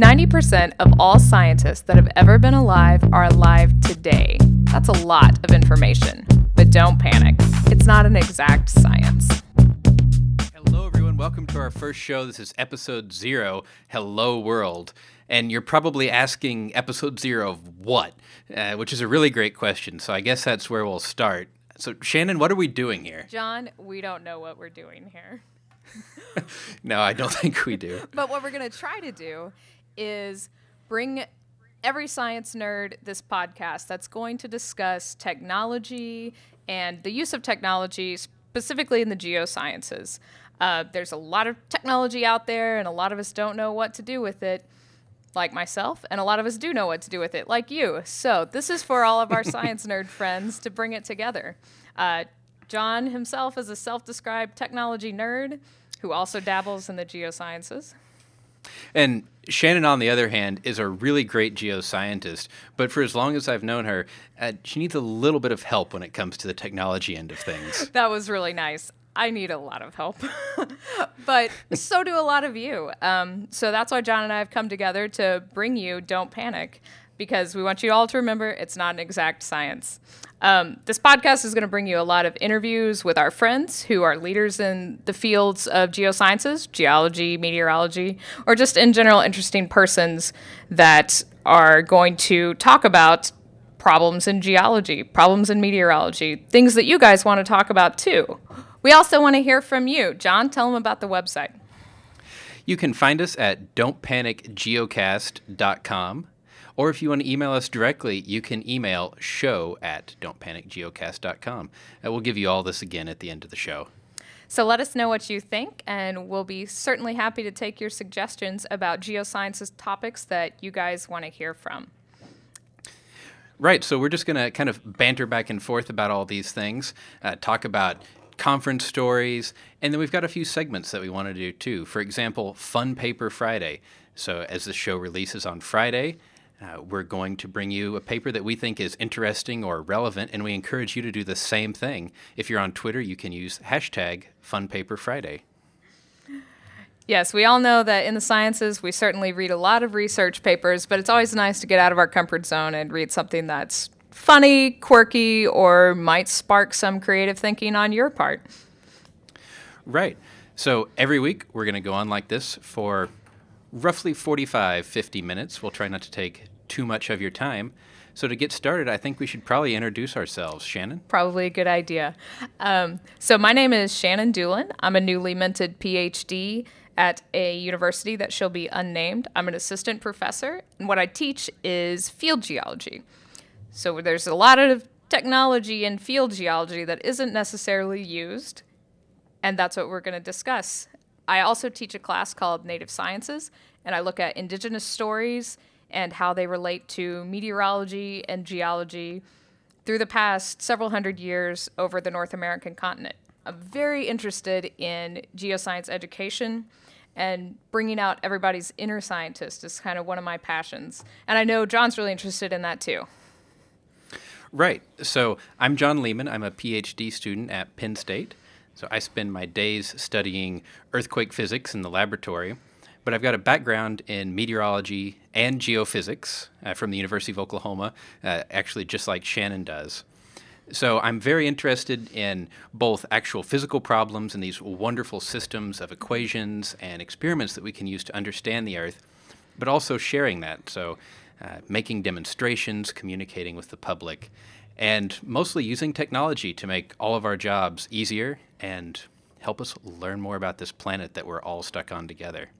90% of all scientists that have ever been alive are alive today. That's a lot of information. But don't panic, it's not an exact science. Hello, everyone. Welcome to our first show. This is episode zero Hello World. And you're probably asking episode zero of what? Uh, which is a really great question. So I guess that's where we'll start. So, Shannon, what are we doing here? John, we don't know what we're doing here. no, I don't think we do. but what we're going to try to do is bring every science nerd this podcast that's going to discuss technology and the use of technology, specifically in the geosciences. Uh, there's a lot of technology out there, and a lot of us don't know what to do with it, like myself, and a lot of us do know what to do with it, like you. So, this is for all of our science nerd friends to bring it together. Uh, John himself is a self described technology nerd who also dabbles in the geosciences. And Shannon, on the other hand, is a really great geoscientist. But for as long as I've known her, uh, she needs a little bit of help when it comes to the technology end of things. that was really nice. I need a lot of help, but so do a lot of you. Um, so that's why John and I have come together to bring you Don't Panic, because we want you all to remember it's not an exact science. Um, this podcast is going to bring you a lot of interviews with our friends who are leaders in the fields of geosciences, geology, meteorology, or just in general interesting persons that are going to talk about problems in geology, problems in meteorology, things that you guys want to talk about too. We also want to hear from you. John, tell them about the website. You can find us at don'tpanicgeocast.com. Or if you want to email us directly, you can email show at don'tpanicgeocast.com. And we'll give you all this again at the end of the show. So let us know what you think, and we'll be certainly happy to take your suggestions about geosciences topics that you guys want to hear from. Right. So we're just going to kind of banter back and forth about all these things, uh, talk about conference stories, and then we've got a few segments that we want to do too. For example, Fun Paper Friday. So as the show releases on Friday, uh, we're going to bring you a paper that we think is interesting or relevant, and we encourage you to do the same thing. If you're on Twitter, you can use hashtag FunPaperFriday. Yes, we all know that in the sciences, we certainly read a lot of research papers, but it's always nice to get out of our comfort zone and read something that's funny, quirky, or might spark some creative thinking on your part. Right. So every week, we're going to go on like this for roughly 45, 50 minutes. We'll try not to take too much of your time. So, to get started, I think we should probably introduce ourselves. Shannon? Probably a good idea. Um, so, my name is Shannon Dulin. I'm a newly minted PhD at a university that shall be unnamed. I'm an assistant professor, and what I teach is field geology. So, there's a lot of technology in field geology that isn't necessarily used, and that's what we're going to discuss. I also teach a class called Native Sciences, and I look at indigenous stories and how they relate to meteorology and geology through the past several hundred years over the North American continent. I'm very interested in geoscience education and bringing out everybody's inner scientist is kind of one of my passions. And I know John's really interested in that too. Right. So I'm John Leeman. I'm a PhD student at Penn State. So I spend my days studying earthquake physics in the laboratory but I've got a background in meteorology and geophysics uh, from the University of Oklahoma, uh, actually, just like Shannon does. So I'm very interested in both actual physical problems and these wonderful systems of equations and experiments that we can use to understand the Earth, but also sharing that. So uh, making demonstrations, communicating with the public, and mostly using technology to make all of our jobs easier and help us learn more about this planet that we're all stuck on together.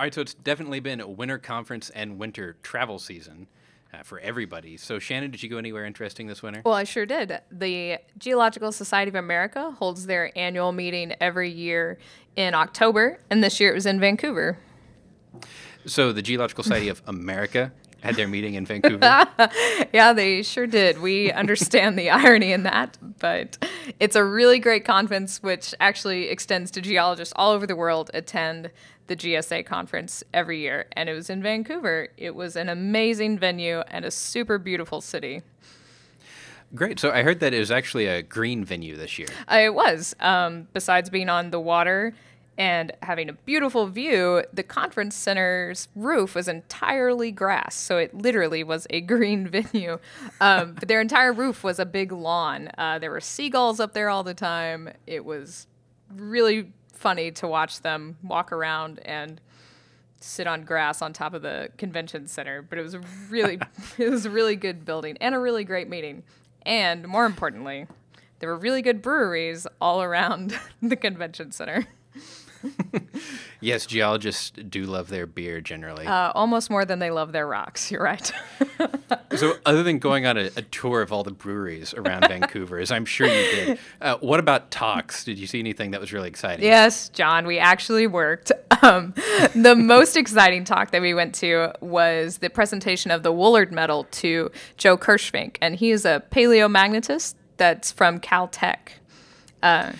All right, so it's definitely been a winter conference and winter travel season. Uh, for everybody. So, Shannon, did you go anywhere interesting this winter? Well, I sure did. The Geological Society of America holds their annual meeting every year in October, and this year it was in Vancouver. So, the Geological Society of America had their meeting in Vancouver? yeah, they sure did. We understand the irony in that, but it's a really great conference which actually extends to geologists all over the world attend the GSA conference every year, and it was in Vancouver. It was an amazing venue and a super beautiful city. Great. So I heard that it was actually a green venue this year. Uh, it was. Um, besides being on the water and having a beautiful view, the conference center's roof was entirely grass. So it literally was a green venue. Um, but their entire roof was a big lawn. Uh, there were seagulls up there all the time. It was really funny to watch them walk around and sit on grass on top of the convention center. But it was a really, it was a really good building and a really great meeting. And more importantly, there were really good breweries all around the convention center. yes, geologists do love their beer generally. Uh, almost more than they love their rocks. You're right. so, other than going on a, a, tour of all the breweries around Vancouver, as I'm sure you did, uh, what about talks? Did you see anything that was really exciting? Yes, John, we actually worked. Um, the most exciting talk that we went to was the presentation of the Woollard Medal to Joe Kirschvink, and he is a paleomagnetist that's from Caltech. Uh,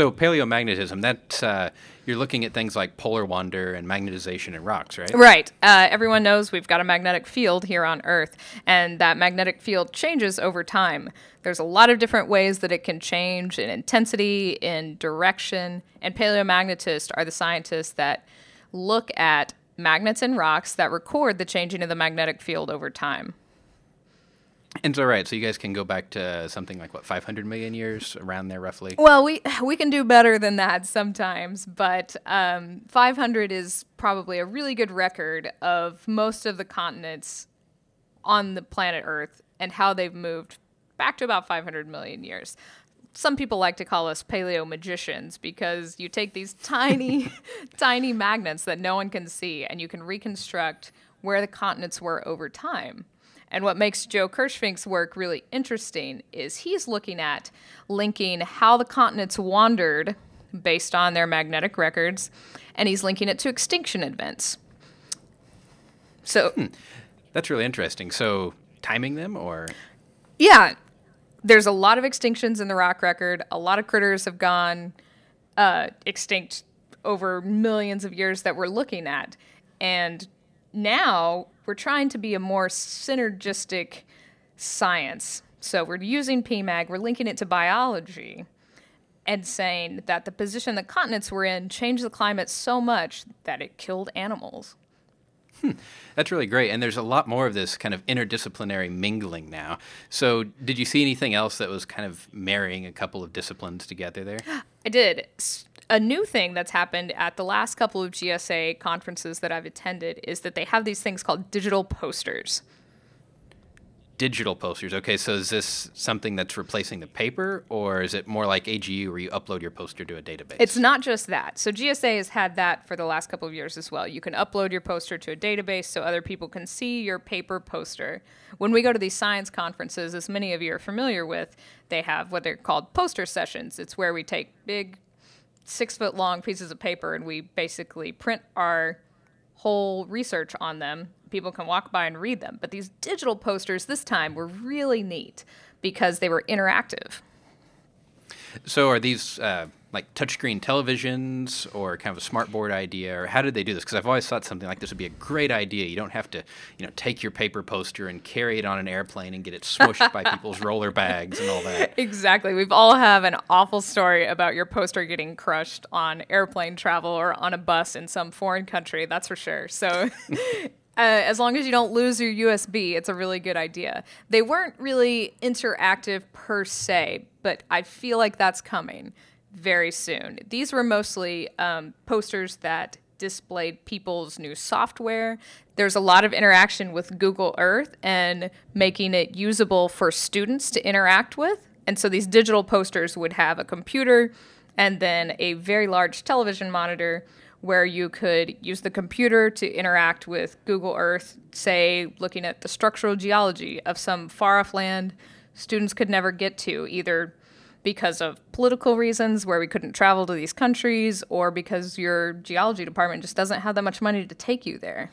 so paleomagnetism, that uh, you're looking at things like polar wander and magnetization in rocks, right? Right. Uh, everyone knows we've got a magnetic field here on Earth, and that magnetic field changes over time. There's a lot of different ways that it can change in intensity, in direction, and paleomagnetists are the scientists that look at magnets in rocks that record the changing of the magnetic field over time. And so, right, so you guys can go back to something like what 500 million years around there, roughly. Well, we we can do better than that sometimes, but um, 500 is probably a really good record of most of the continents on the planet Earth and how they've moved back to about 500 million years. Some people like to call us paleo magicians because you take these tiny, tiny magnets that no one can see and you can reconstruct where the continents were over time. And what makes Joe Kirschvink's work really interesting is he's looking at linking how the continents wandered based on their magnetic records, and he's linking it to extinction events. So hmm. that's really interesting. So timing them or Yeah. There's a lot of extinctions in the rock record. A lot of critters have gone uh, extinct over millions of years that we're looking at. And now we're trying to be a more synergistic science. So we're using PMAG, we're linking it to biology and saying that the position the continents were in changed the climate so much that it killed animals. Hmm. That's really great. And there's a lot more of this kind of interdisciplinary mingling now. So, did you see anything else that was kind of marrying a couple of disciplines together there? I did a new thing that's happened at the last couple of GSA conferences that I've attended is that they have these things called digital posters. Digital posters. Okay, so is this something that's replacing the paper, or is it more like AGU where you upload your poster to a database? It's not just that. So GSA has had that for the last couple of years as well. You can upload your poster to a database so other people can see your paper poster. When we go to these science conferences, as many of you are familiar with, they have what they're called poster sessions. It's where we take big six foot long pieces of paper and we basically print our whole research on them. People can walk by and read them. But these digital posters this time were really neat because they were interactive. So are these uh, like touchscreen televisions or kind of a smartboard idea, or how did they do this? Because I've always thought something like this would be a great idea. You don't have to, you know, take your paper poster and carry it on an airplane and get it smushed by people's roller bags and all that. Exactly. We've all have an awful story about your poster getting crushed on airplane travel or on a bus in some foreign country. That's for sure. So. Uh, as long as you don't lose your USB, it's a really good idea. They weren't really interactive per se, but I feel like that's coming very soon. These were mostly um, posters that displayed people's new software. There's a lot of interaction with Google Earth and making it usable for students to interact with. And so these digital posters would have a computer and then a very large television monitor where you could use the computer to interact with Google Earth, say, looking at the structural geology of some far off land students could never get to, either because of political reasons where we couldn't travel to these countries or because your geology department just doesn't have that much money to take you there.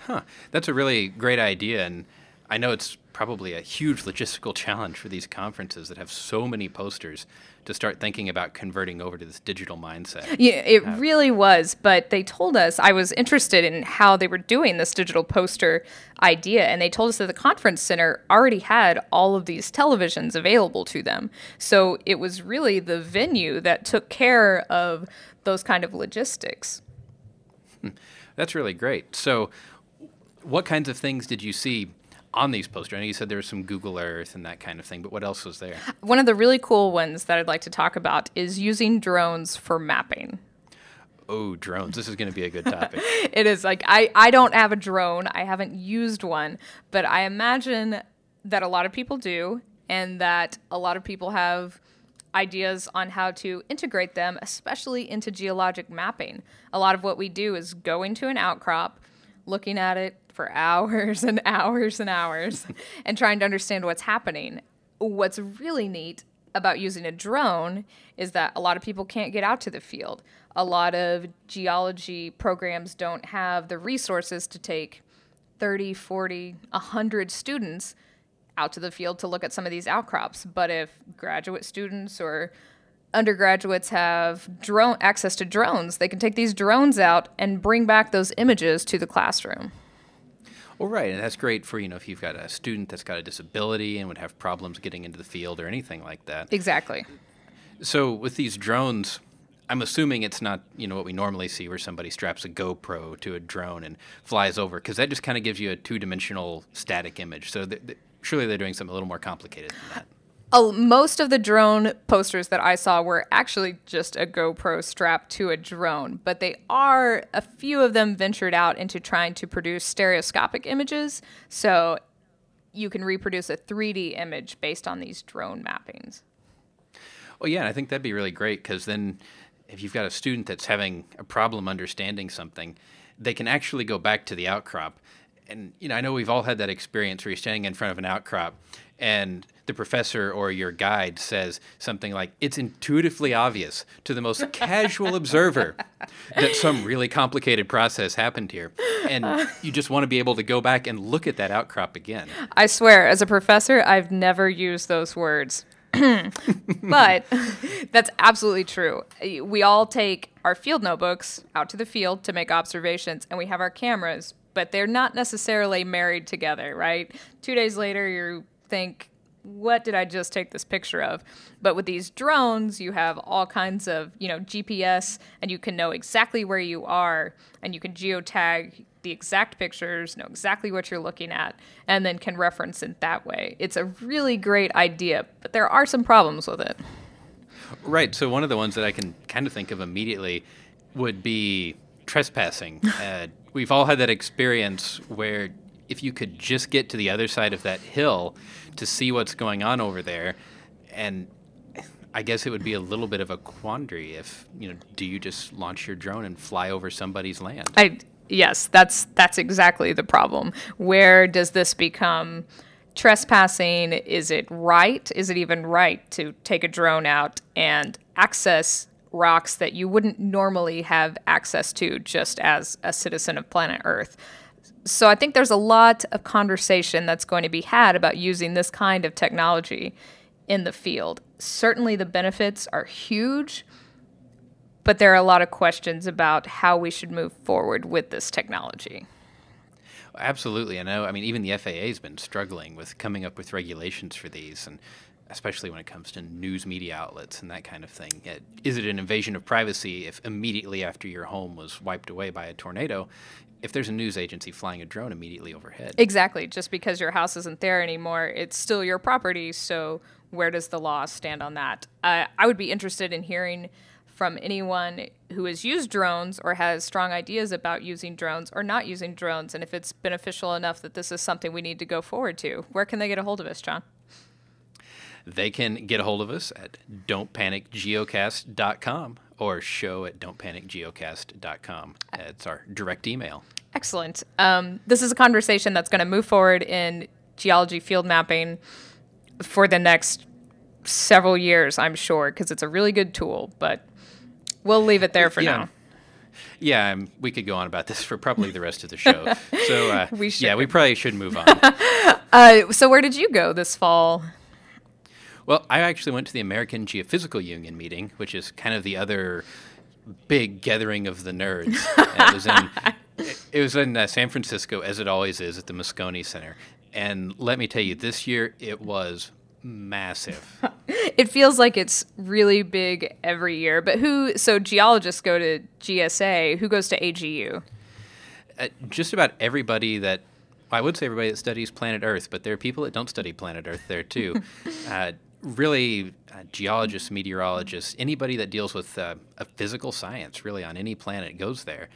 Huh. That's a really great idea. And I know it's probably a huge logistical challenge for these conferences that have so many posters to start thinking about converting over to this digital mindset. Yeah, it uh, really was. But they told us I was interested in how they were doing this digital poster idea, and they told us that the conference center already had all of these televisions available to them. So it was really the venue that took care of those kind of logistics. Hmm. That's really great. So, what kinds of things did you see on these posters? I know you said there was some Google Earth and that kind of thing, but what else was there? One of the really cool ones that I'd like to talk about is using drones for mapping. Oh, drones. This is going to be a good topic. it is like I, I don't have a drone. I haven't used one, but I imagine that a lot of people do and that a lot of people have ideas on how to integrate them, especially into geologic mapping. A lot of what we do is going to an outcrop, looking at it for hours and hours and hours, and trying to understand what's happening. What's really neat about using a drone is that a lot of people can't get out to the field. A lot of geology programs don't have the resources to take 30, 40, 100 students out to the field to look at some of these outcrops. But if graduate students or undergraduates have drone access to drones, they can take these drones out and bring back those images to the classroom. Well, right, and that's great for you know if you've got a student that's got a disability and would have problems getting into the field or anything like that. Exactly. So with these drones, I'm assuming it's not you know what we normally see where somebody straps a GoPro to a drone and flies over because that just kind of gives you a two dimensional static image. So th- th- surely they're doing something a little more complicated than that. Most of the drone posters that I saw were actually just a GoPro strapped to a drone, but they are a few of them ventured out into trying to produce stereoscopic images. So you can reproduce a 3D image based on these drone mappings. Well, yeah, I think that'd be really great because then if you've got a student that's having a problem understanding something, they can actually go back to the outcrop and you know, I know we've all had that experience where you're standing in front of an outcrop and the professor or your guide says something like, It's intuitively obvious to the most casual observer that some really complicated process happened here. And you just want to be able to go back and look at that outcrop again. I swear, as a professor, I've never used those words. but that's absolutely true. We all take our field notebooks out to the field to make observations, and we have our cameras but they're not necessarily married together, right? Two days later, you think, what did I just take this picture of? But with these drones, you have all kinds of, you know, GPS and you can know exactly where you are and you can geotag the exact pictures, know exactly what you're looking at, and then can reference it that way. It's a really great idea, but there are some problems with it. Right. So one of the ones that I can kind of think of immediately would be trespassing. Uh, we've all had that experience where if you could just get to the other side of that hill to see what's going on over there, and I guess it would be a little bit of a quandary if you know, do you just launch your drone and fly over somebody's land? I yes, that's that's exactly the problem. Where does this become? Trespassing, is it right? Is it even right to take a drone out and access rocks that you wouldn't normally have access to just as a citizen of planet Earth. So I think there's a lot of conversation that's going to be had about using this kind of technology in the field. Certainly the benefits are huge, but there are a lot of questions about how we should move forward with this technology. Absolutely. I know. I mean, even the FAA has been struggling with coming up with regulations for these. And especially when it comes to news media outlets and that kind of thing. Is it an invasion of privacy if immediately after your home was wiped away by a tornado, if there's a news agency flying a drone immediately overhead? Exactly. Just because your house isn't there anymore, it's still your property. So where does the law stand on that? Uh, I would be interested in hearing from anyone who has used drones or has strong ideas about using drones or not using drones, and if it's beneficial enough that this is something we need to go forward to. Where can they get a hold of us, John? They can get a hold of us at don'tpanicgeocast.com or show at don'tpanicgeocast.com. It's our direct email. Excellent. Um, this is a conversation that's going to move forward in geology field mapping for the next several years, I'm sure, because it's a really good tool, but we'll leave it there for yeah. now. Yeah, um, we could go on about this for probably the rest of the show. So, uh, we yeah, we probably should move on. uh, so where did you go this fall? Well, I actually went to the American Geophysical Union meeting, which is kind of the other big gathering of the nerds. it was in, it was in uh, San Francisco, as it always is, at the Moscone Center. And let me tell you, this year it was massive. it feels like it's really big every year. But who? So geologists go to GSA. Who goes to AGU? Uh, just about everybody that I would say everybody that studies planet Earth, but there are people that don't study planet Earth there too. uh, really, uh, geologists, meteorologists, anybody that deals with uh, a physical science, really on any planet, goes there.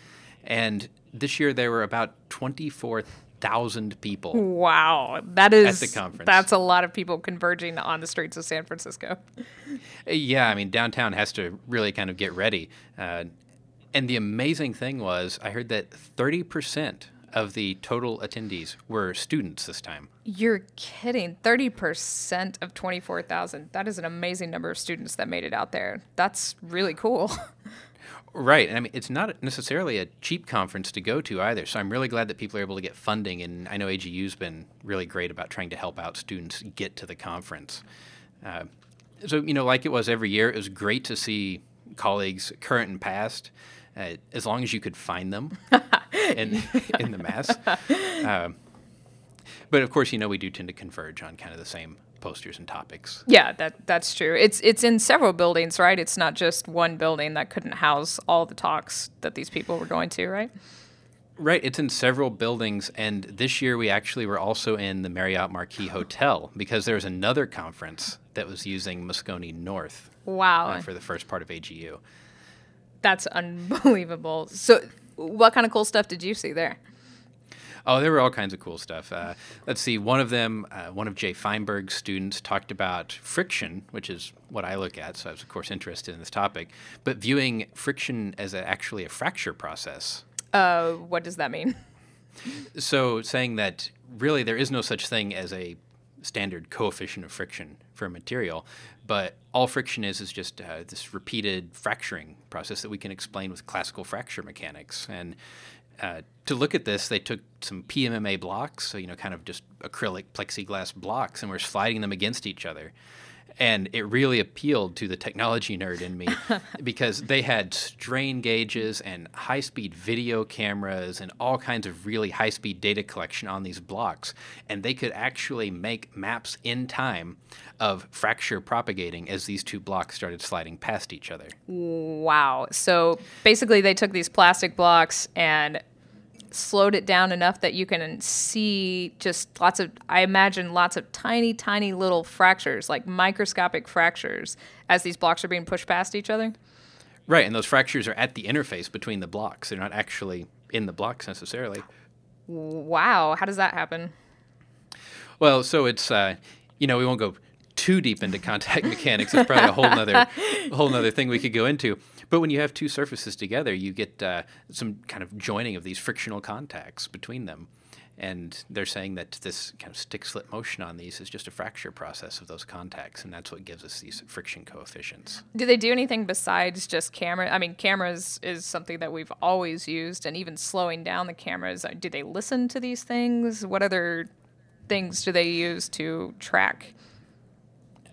And this year there were about twenty four thousand people. Wow, that is at the conference. That's a lot of people converging on the streets of San Francisco. Yeah, I mean downtown has to really kind of get ready. Uh, and the amazing thing was, I heard that thirty percent of the total attendees were students this time. You're kidding. 30% of 24,000. That is an amazing number of students that made it out there. That's really cool. Right. And I mean, it's not necessarily a cheap conference to go to either. So I'm really glad that people are able to get funding. And I know AGU's been really great about trying to help out students get to the conference. Uh, so, you know, like it was every year, it was great to see colleagues, current and past, uh, as long as you could find them in, in the mass. Uh, but of course, you know, we do tend to converge on kind of the same posters and topics. Yeah, that that's true. It's it's in several buildings, right? It's not just one building that couldn't house all the talks that these people were going to, right? Right, it's in several buildings, and this year we actually were also in the Marriott Marquis Hotel because there was another conference that was using Moscone North. Wow! Uh, for the first part of AGU. That's unbelievable. So, what kind of cool stuff did you see there? Oh, there were all kinds of cool stuff. Uh, let's see. One of them, uh, one of Jay Fineberg's students, talked about friction, which is what I look at. So I was, of course, interested in this topic, but viewing friction as a, actually a fracture process. Uh, what does that mean? So saying that really there is no such thing as a standard coefficient of friction for a material, but all friction is is just uh, this repeated fracturing process that we can explain with classical fracture mechanics. And uh, to look at this, they took some PMMA blocks, so you know, kind of just acrylic plexiglass blocks, and were sliding them against each other. And it really appealed to the technology nerd in me because they had strain gauges and high speed video cameras and all kinds of really high speed data collection on these blocks. And they could actually make maps in time of fracture propagating as these two blocks started sliding past each other. Wow. So basically, they took these plastic blocks and slowed it down enough that you can see just lots of i imagine lots of tiny tiny little fractures like microscopic fractures as these blocks are being pushed past each other. Right and those fractures are at the interface between the blocks. They're not actually in the blocks necessarily. Wow how does that happen? Well so it's uh, you know we won't go too deep into contact mechanics. It's probably a whole nother whole nother thing we could go into but when you have two surfaces together, you get uh, some kind of joining of these frictional contacts between them. And they're saying that this kind of stick slip motion on these is just a fracture process of those contacts, and that's what gives us these friction coefficients. Do they do anything besides just camera? I mean, cameras is something that we've always used, and even slowing down the cameras. Uh, do they listen to these things? What other things do they use to track?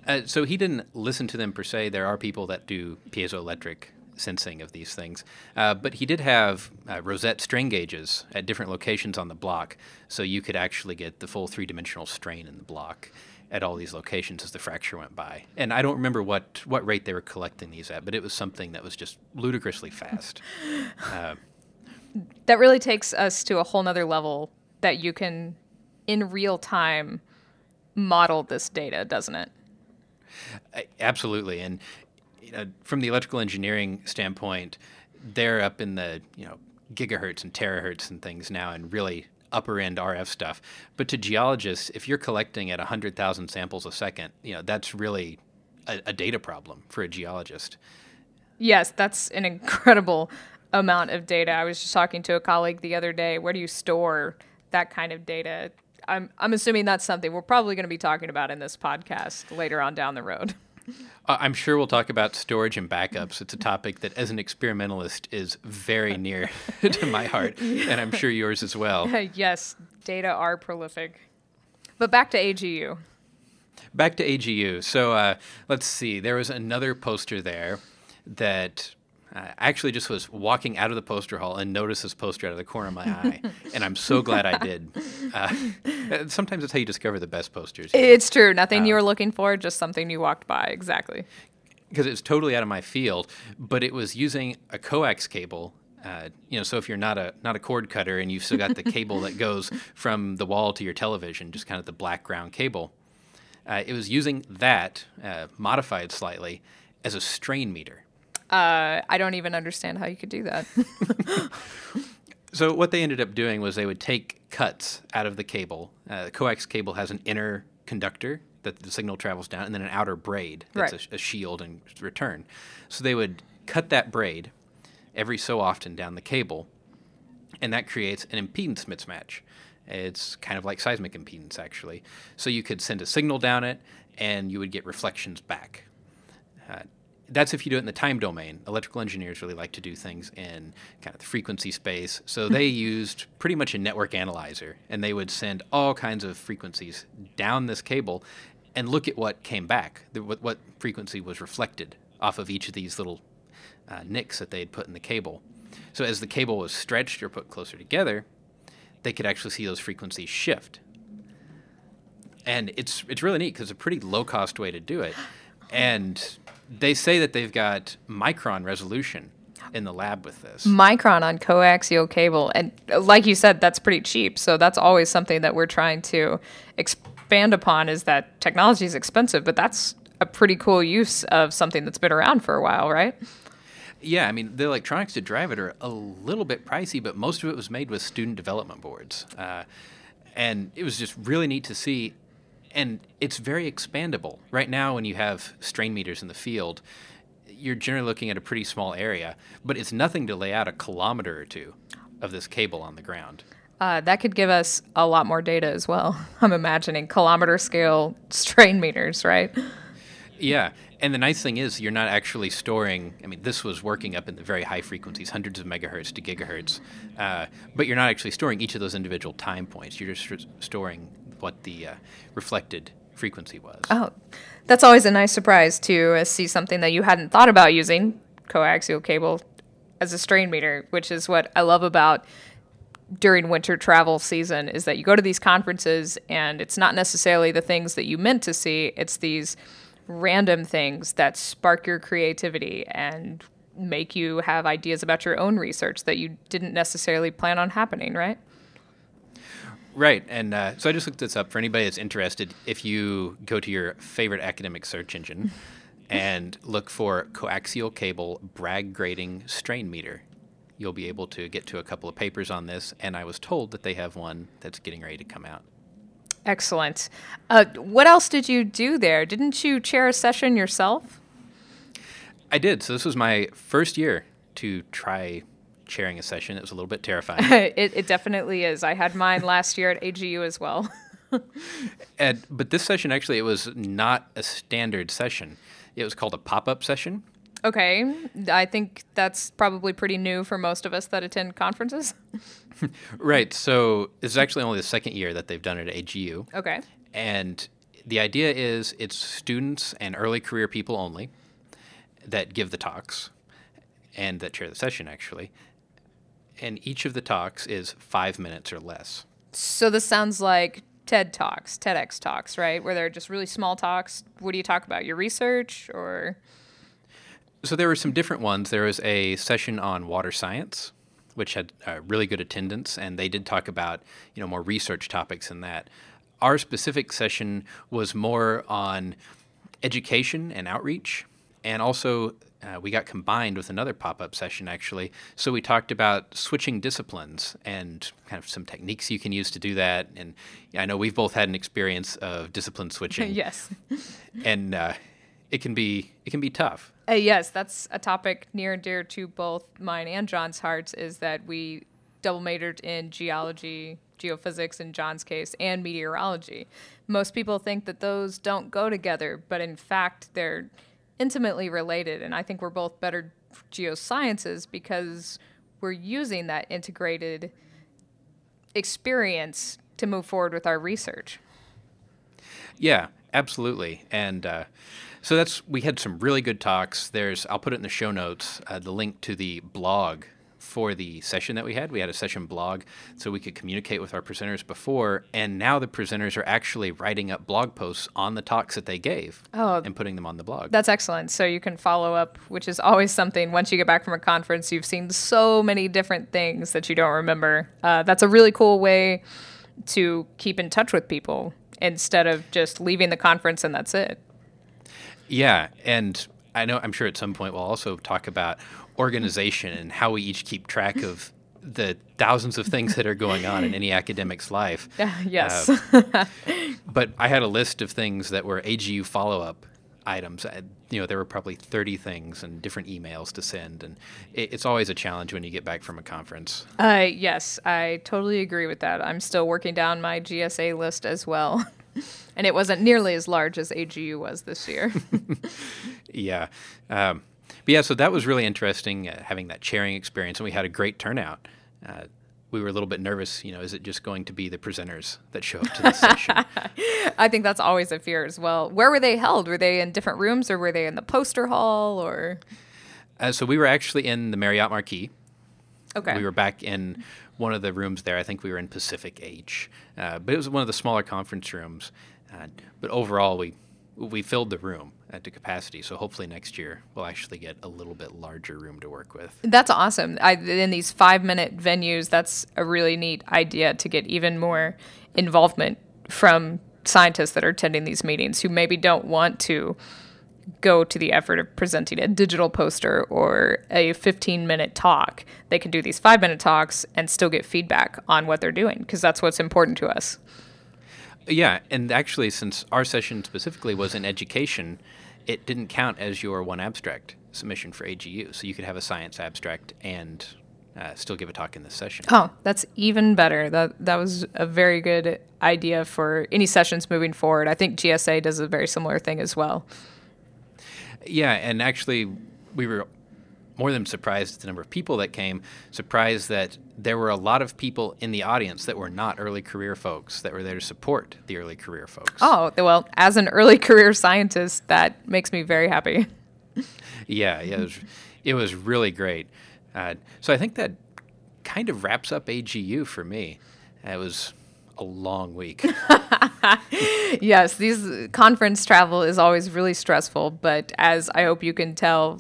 Uh, so he didn't listen to them per se. There are people that do piezoelectric sensing of these things. Uh, but he did have uh, rosette strain gauges at different locations on the block, so you could actually get the full three dimensional strain in the block at all these locations as the fracture went by. And I don't remember what, what rate they were collecting these at, but it was something that was just ludicrously fast. Uh, that really takes us to a whole nother level that you can, in real time, model this data, doesn't it? Absolutely, and you know, from the electrical engineering standpoint, they're up in the you know gigahertz and terahertz and things now, and really upper end RF stuff. But to geologists, if you're collecting at 100,000 samples a second, you know that's really a, a data problem for a geologist. Yes, that's an incredible amount of data. I was just talking to a colleague the other day. Where do you store that kind of data? I'm I'm assuming that's something we're probably going to be talking about in this podcast later on down the road. Uh, I'm sure we'll talk about storage and backups. It's a topic that, as an experimentalist, is very near to my heart, and I'm sure yours as well. yes, data are prolific. But back to AGU. Back to AGU. So uh, let's see. There was another poster there that I actually just was walking out of the poster hall and noticed this poster out of the corner of my eye, and I'm so glad I did. Uh, sometimes that's how you discover the best posters. you know? It's true. Nothing you were looking for, just something you walked by. Exactly. because it's totally out of my field, but it was using a coax cable. Uh, you know, so if you're not a not a cord cutter and you've still got the cable that goes from the wall to your television, just kind of the black ground cable, uh, it was using that uh, modified slightly as a strain meter. Uh, I don't even understand how you could do that. So what they ended up doing was they would take cuts out of the cable. Uh, the coax cable has an inner conductor that the signal travels down, and then an outer braid that's Right. a, a shield and return. So they would cut that braid every so often down the cable, and that creates an impedance mismatch. It's kind of like seismic impedance, actually. So you could send a signal down it, and you would get reflections back. Uh, that's if you do it in the time domain. Electrical engineers really like to do things in kind of the frequency space. So they used pretty much a network analyzer, and they would send all kinds of frequencies down this cable and look at what came back, what, what frequency was reflected off of each of these little uh, nicks that they had put in the cable. So as the cable was stretched or put closer together, they could actually see those frequencies shift. And it's it's really neat because it's a pretty low cost way to do it. And they say that they've got micron resolution in the lab with this. Micron on coaxial cable. And uh, like you said, that's pretty cheap. So that's always something that we're trying to expand upon is that technology is expensive, but that's a pretty cool use of something that's been around for a while, right? Yeah, I mean the electronics to drive it are a little bit pricey, but most of it was made with student development boards, uh, and it was just really neat to see. And it's very expandable. Right now, when you have strain meters in the field, you're generally looking at a pretty small area, but it's nothing to lay out a kilometer or two of this cable on the ground. Uh, that could give us a lot more data as well. I'm imagining kilometer scale strain meters, right? Yeah, and the nice thing is you're not actually storing. I mean, this was working up in the very high frequencies, hundreds of megahertz to gigahertz, uh, but you're not actually storing each of those individual time points. You're just storing what the uh, reflected frequency was. Oh, that's always a nice surprise to uh, see something that you hadn't thought about using coaxial cable as a strain meter, which is what I love about during winter travel season is that you go to these conferences and it's not necessarily the things that you meant to see, it's these random things that spark your creativity and make you have ideas about your own research that you didn't necessarily plan on happening, right? Right, and uh, so I just looked this up for anybody that's interested. If you go to your favorite academic search engine and look for coaxial cable Bragg grating strain meter, you'll be able to get to a couple of papers on this. And I was told that they have one that's getting ready to come out. Excellent. Uh, what else did you do there? Didn't you chair a session yourself? I did. So this was my first year to try chairing a session. It was a little bit terrifying. it, it definitely is. I had mine last year at AGU as well. and, but this session actually it was not a standard session. It was called a pop-up session. okay. I think that's probably pretty new for most of us that attend conferences. Right. So this is actually only the second year that they've done it at AGU. Okay. And the idea is it's students and early career people only that give the talks and that chair the session, actually. And each of the talks is five minutes or less. So this sounds like TED Talks, TEDx Talks, right? Where they're just really small talks. What do you talk about? Your research or? So there were some different ones. There was a session on water science, which had uh, really good attendance, and they did talk about you know more research topics in that. Our specific session was more on education and outreach, and also uh, we got combined with another pop-up session actually. So we talked about switching disciplines and kind of some techniques you can use to do that. And I know we've both had an experience of discipline switching, yes. and uh, it can be it can be tough. Uh, yes, that's a topic near and dear to both mine and John's hearts. Is that we double majored in geology, geophysics in John's case, and meteorology. Most people think that those don't go together, but in fact, they're intimately related. And I think we're both better geosciences because we're using that integrated experience to move forward with our research. Yeah, absolutely. And uh, so that's we had some really good talks. There's I'll put it in the show notes uh, the link to the blog for the session that we had. We had a session blog so we could communicate with our presenters before, and now the presenters are actually writing up blog posts on the talks that they gave Oh. and putting them on the blog. That's excellent. So you can follow up, which is always something. Once you get back from a conference, you've seen so many different things that you don't remember. Uh, that's a really cool way to keep in touch with people instead of just leaving the conference and that's it. Yeah, and I know I'm sure at some point we'll also talk about organization and how we each keep track of the thousands of things that are going on in any academic's life. yes. Uh, but I had a list of things that were AGU follow-up items. I- You know, there were probably 30 things and different emails to send, and it, it's always a challenge when you get back from a conference. Uh, yes, I totally agree with that. I'm still working down my GSA list as well. and it wasn't nearly as large as AGU was this year. Yeah. Um, but yeah, so that was really interesting uh, having that chairing experience, and we had a great turnout. Uh, we were a little bit nervous. You know, is it just going to be the presenters that show up to this session? I think that's always a fear as well. Where were they held? Were they in different rooms or were they in the poster hall or? Uh, so we were actually in the Marriott Marquis. Okay. We were back in one of the rooms there. I think we were in Pacific H, uh, but it was one of the smaller conference rooms. Uh, but overall, we we filled the room at the capacity. So hopefully next year we'll actually get a little bit larger room to work with. That's awesome. I, in these five minute venues, that's a really neat idea to get even more involvement from scientists that are attending these meetings who maybe don't want to go to the effort of presenting a digital poster or a 15 minute talk. They can do these five minute talks and still get feedback on what they're doing because that's what's important to us. Yeah, and actually, since our session specifically was in education, it didn't count as your one abstract submission for AGU. So you could have a science abstract and uh, still give a talk in this session. Oh, that's even better. That that was a very good idea for any sessions moving forward. I think GSA does a very similar thing as well. Yeah, and actually, we were more than surprised at the number of people that came, surprised that there were a lot of people in the audience that were not early career folks that were there to support the early career folks. Oh, well, as an early career scientist, that makes me very happy. Yeah, yeah, it was, it was really great. Uh, so I think that kind of wraps up AGU for me. It was a long week. yes, these conference travel is always really stressful, but as I hope you can tell,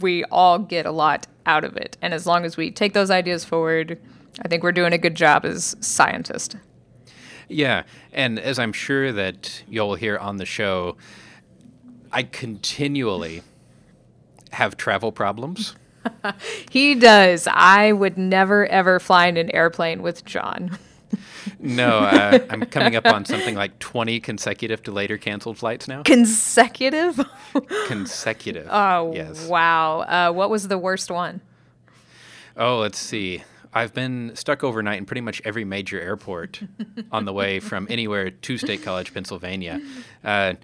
we all get a lot out of it. And as long as we take those ideas forward, I think we're doing a good job as scientists. Yeah, and as I'm sure that you'll hear on the show, I continually have travel problems. He does. I would never ever fly in an airplane with John. No, uh, I'm coming up on something like 20 consecutive delayed or canceled flights now. Consecutive? Consecutive. Oh, yes. wow. Uh, what was the worst one? Oh, let's see. I've been stuck overnight in pretty much every major airport on the way from anywhere to State College, Pennsylvania. Uh,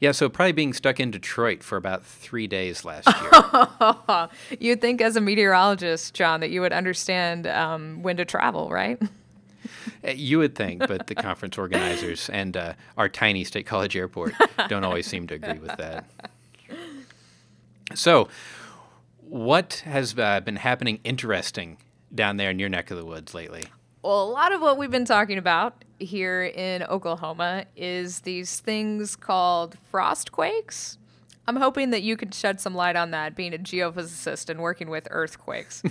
yeah, so probably being stuck in Detroit for about three days last year. You'd think, as a meteorologist, John, that you would understand um, when to travel, right? Uh, you would think, but the conference organizers and uh, our tiny State College airport don't always seem to agree with that. So, what has uh, been happening interesting down there in your neck of the woods lately? Well, a lot of what we've been talking about here in Oklahoma is these things called frost quakes. I'm hoping that you can shed some light on that, being a geophysicist and working with earthquakes.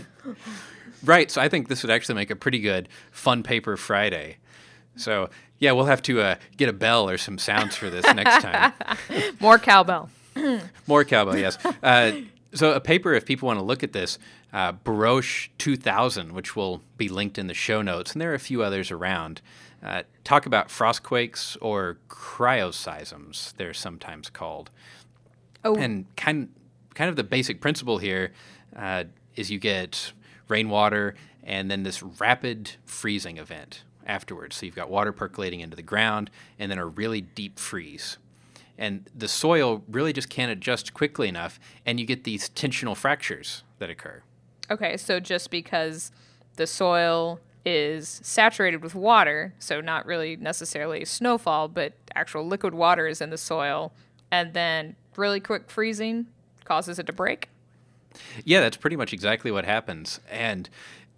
Right. So I think this would actually make a pretty good fun paper Friday. So yeah, we'll have to uh, get a bell or some sounds for this next time. More cowbell. More cowbell, yes. Uh, so a paper, if people want to look at this, uh, Barosh 2000, which will be linked in the show notes, and there are a few others around. Uh, talk about frostquakes or cryoseisms, they're sometimes called. Oh, And kind kind of the basic principle here uh, is you get rainwater and then this rapid freezing event afterwards. So you've got water percolating into the ground and then a really deep freeze. And the soil really just can't adjust quickly enough, and you get these tensional fractures that occur. okay. So just because the soil is saturated with water, so not really necessarily snowfall, but actual liquid water is in the soil, and then really quick freezing causes it to break. Yeah, that's pretty much exactly what happens. And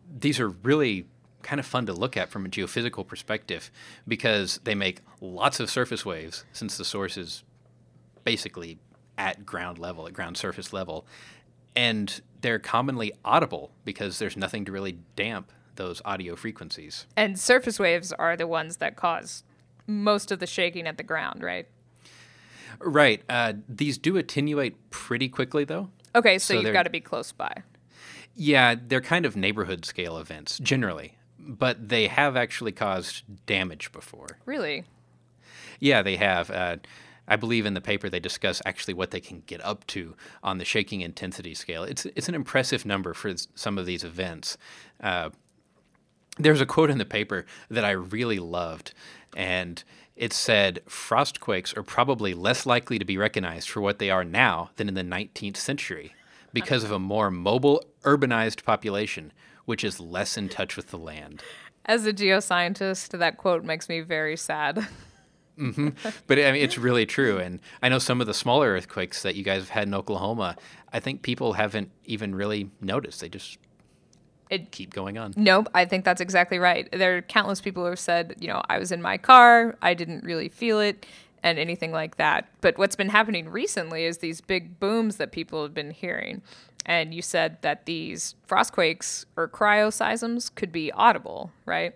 these are really kind of fun to look at from a geophysical perspective because they make lots of surface waves since the source is basically at ground level, at ground surface level. And they're commonly audible because there's nothing to really damp those audio frequencies. And surface waves are the ones that cause most of the shaking at the ground, right? Right. Uh, these do attenuate pretty quickly, though. Okay, so, so you've got to be close by. Yeah, they're kind of neighborhood scale events generally, but they have actually caused damage before. Really? Yeah, they have. Uh, I believe in the paper they discuss actually what they can get up to on the shaking intensity scale. It's it's an impressive number for some of these events. Uh, there's a quote in the paper that I really loved, and it said frostquakes are probably less likely to be recognized for what they are now than in the 19th century because of a more mobile, urbanized population, which is less in touch with the land. As a geoscientist, that quote makes me very sad. mm-hmm. But I mean, it's really true. And I know some of the smaller earthquakes that you guys have had in Oklahoma, I think people haven't even really noticed. They just it, keep going on. Nope, I think that's exactly right. There are countless people who have said, you know, I was in my car, I didn't really feel it, and anything like that. But what's been happening recently is these big booms that people have been hearing. And you said that these frostquakes or cryoseisms could be audible, right?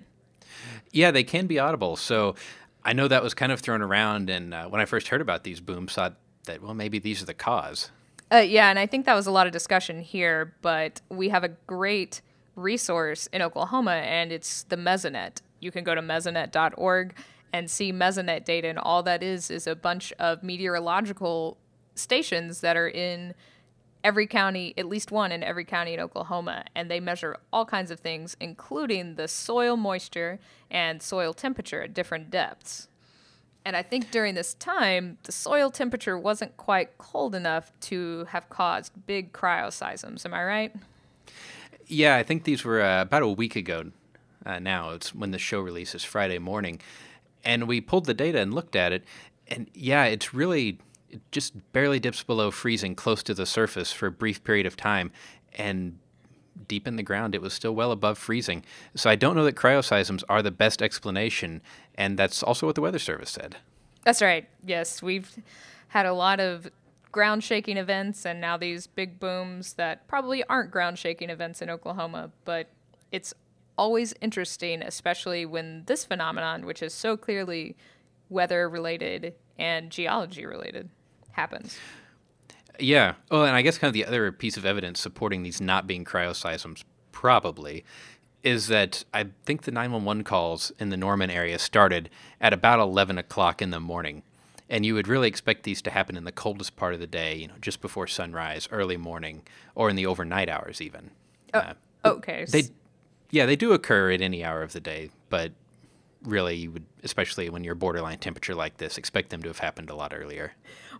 Yeah, they can be audible. So I know that was kind of thrown around, and uh, when I first heard about these booms, thought that well, maybe these are the cause. Uh, yeah, and I think that was a lot of discussion here, but we have a great resource in Oklahoma, and it's the Mesonet. You can go to mesonet.org and see Mesonet data, and all that is is a bunch of meteorological stations that are in every county, at least one in every county in Oklahoma, and they measure all kinds of things, including the soil moisture and soil temperature at different depths. And I think during this time, the soil temperature wasn't quite cold enough to have caused big cryoseisms. Am I right? Yeah, I think these were uh, about a week ago uh, now. It's when the show releases Friday morning. And we pulled the data and looked at it. And yeah, it's really, it just barely dips below freezing close to the surface for a brief period of time. And deep in the ground, it was still well above freezing. So I don't know that cryoseisms are the best explanation. And that's also what the Weather Service said. That's right. Yes, we've had a lot of ground shaking events and now these big booms that probably aren't ground shaking events in Oklahoma, but it's always interesting, especially when this phenomenon, which is so clearly weather related and geology related, happens. Yeah. Oh, and I guess kind of the other piece of evidence supporting these not being cryoseisms probably is that I think the 911 calls in the Norman area started at about 11 o'clock in the morning and you would really expect these to happen in the coldest part of the day, you know, just before sunrise, early morning, or in the overnight hours even. Oh, uh, okay. They, yeah, they do occur at any hour of the day, but really, you would, especially when you're borderline temperature like this, expect them to have happened a lot earlier.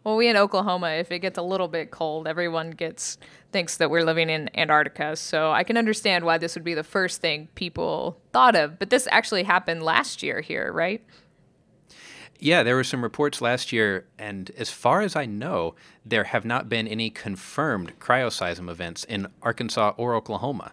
Well, we in Oklahoma, if it gets a little bit cold, everyone gets thinks that we're living in Antarctica. So I can understand why this would be the first thing people thought of. But this actually happened last year here, right? Yeah, there were some reports last year, and as far as I know, there have not been any confirmed cryoseism events in Arkansas or Oklahoma.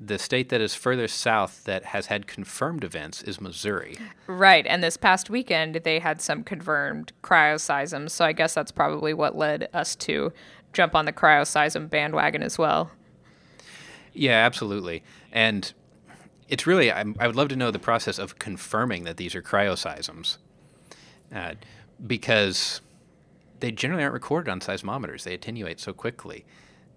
The state that is further south that has had confirmed events is Missouri. Right, and this past weekend they had some confirmed cryoseisms, so I guess that's probably what led us to jump on the cryoseism bandwagon as well. Yeah, absolutely. And it's really, I, I would love to know the process of confirming that these are cryoseisms uh, because they generally aren't recorded on seismometers. They attenuate so quickly.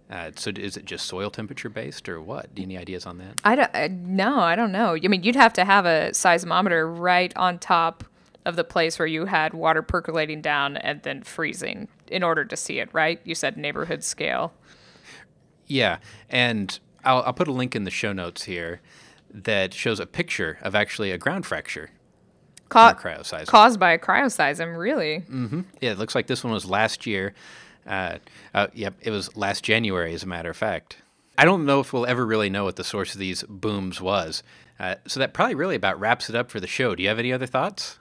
Uh, so is it just soil temperature based or what? Do you any ideas on that? I don't. I, no, I don't know. I mean, you'd have to have a seismometer right on top of the place where you had water percolating down and then freezing in order to see it, right? You said neighborhood scale. Yeah, and I'll, I'll put a link in the show notes here that shows a picture of actually a ground fracture Ca- caused by a cryoseism, really. Mm-hmm. Yeah, it looks like this one was last year. Uh, uh, yep, it was last January, as a matter of fact. I don't know if we'll ever really know what the source of these booms was. Uh, so that probably really about wraps it up for the show. Do you have any other thoughts?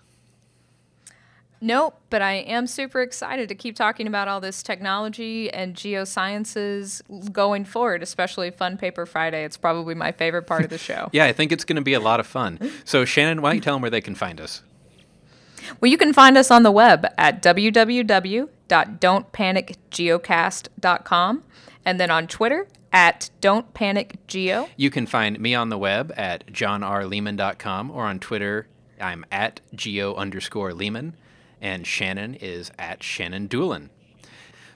Nope, but I am super excited to keep talking about all this technology and geosciences going forward, especially Fun Paper Friday. It's probably my favorite part of the show. yeah, I think it's going to be a lot of fun. So, Shannon, why don't you tell them where they can find us? Well, you can find us on the web at www.don'tpanicgeocast.com and then on Twitter at Don't Panic Geo. You can find me on the web at johnrleeman.com or on Twitter, I'm at geo underscore Leeman and Shannon is at Shannon Dulin.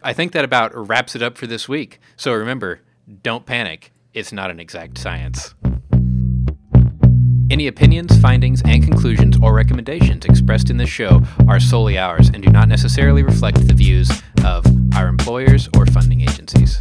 I think that about wraps it up for this week. So remember, don't panic. It's not an exact science. Any opinions, findings, and conclusions or recommendations expressed in this show are solely ours and do not necessarily reflect the views of our employers or funding agencies.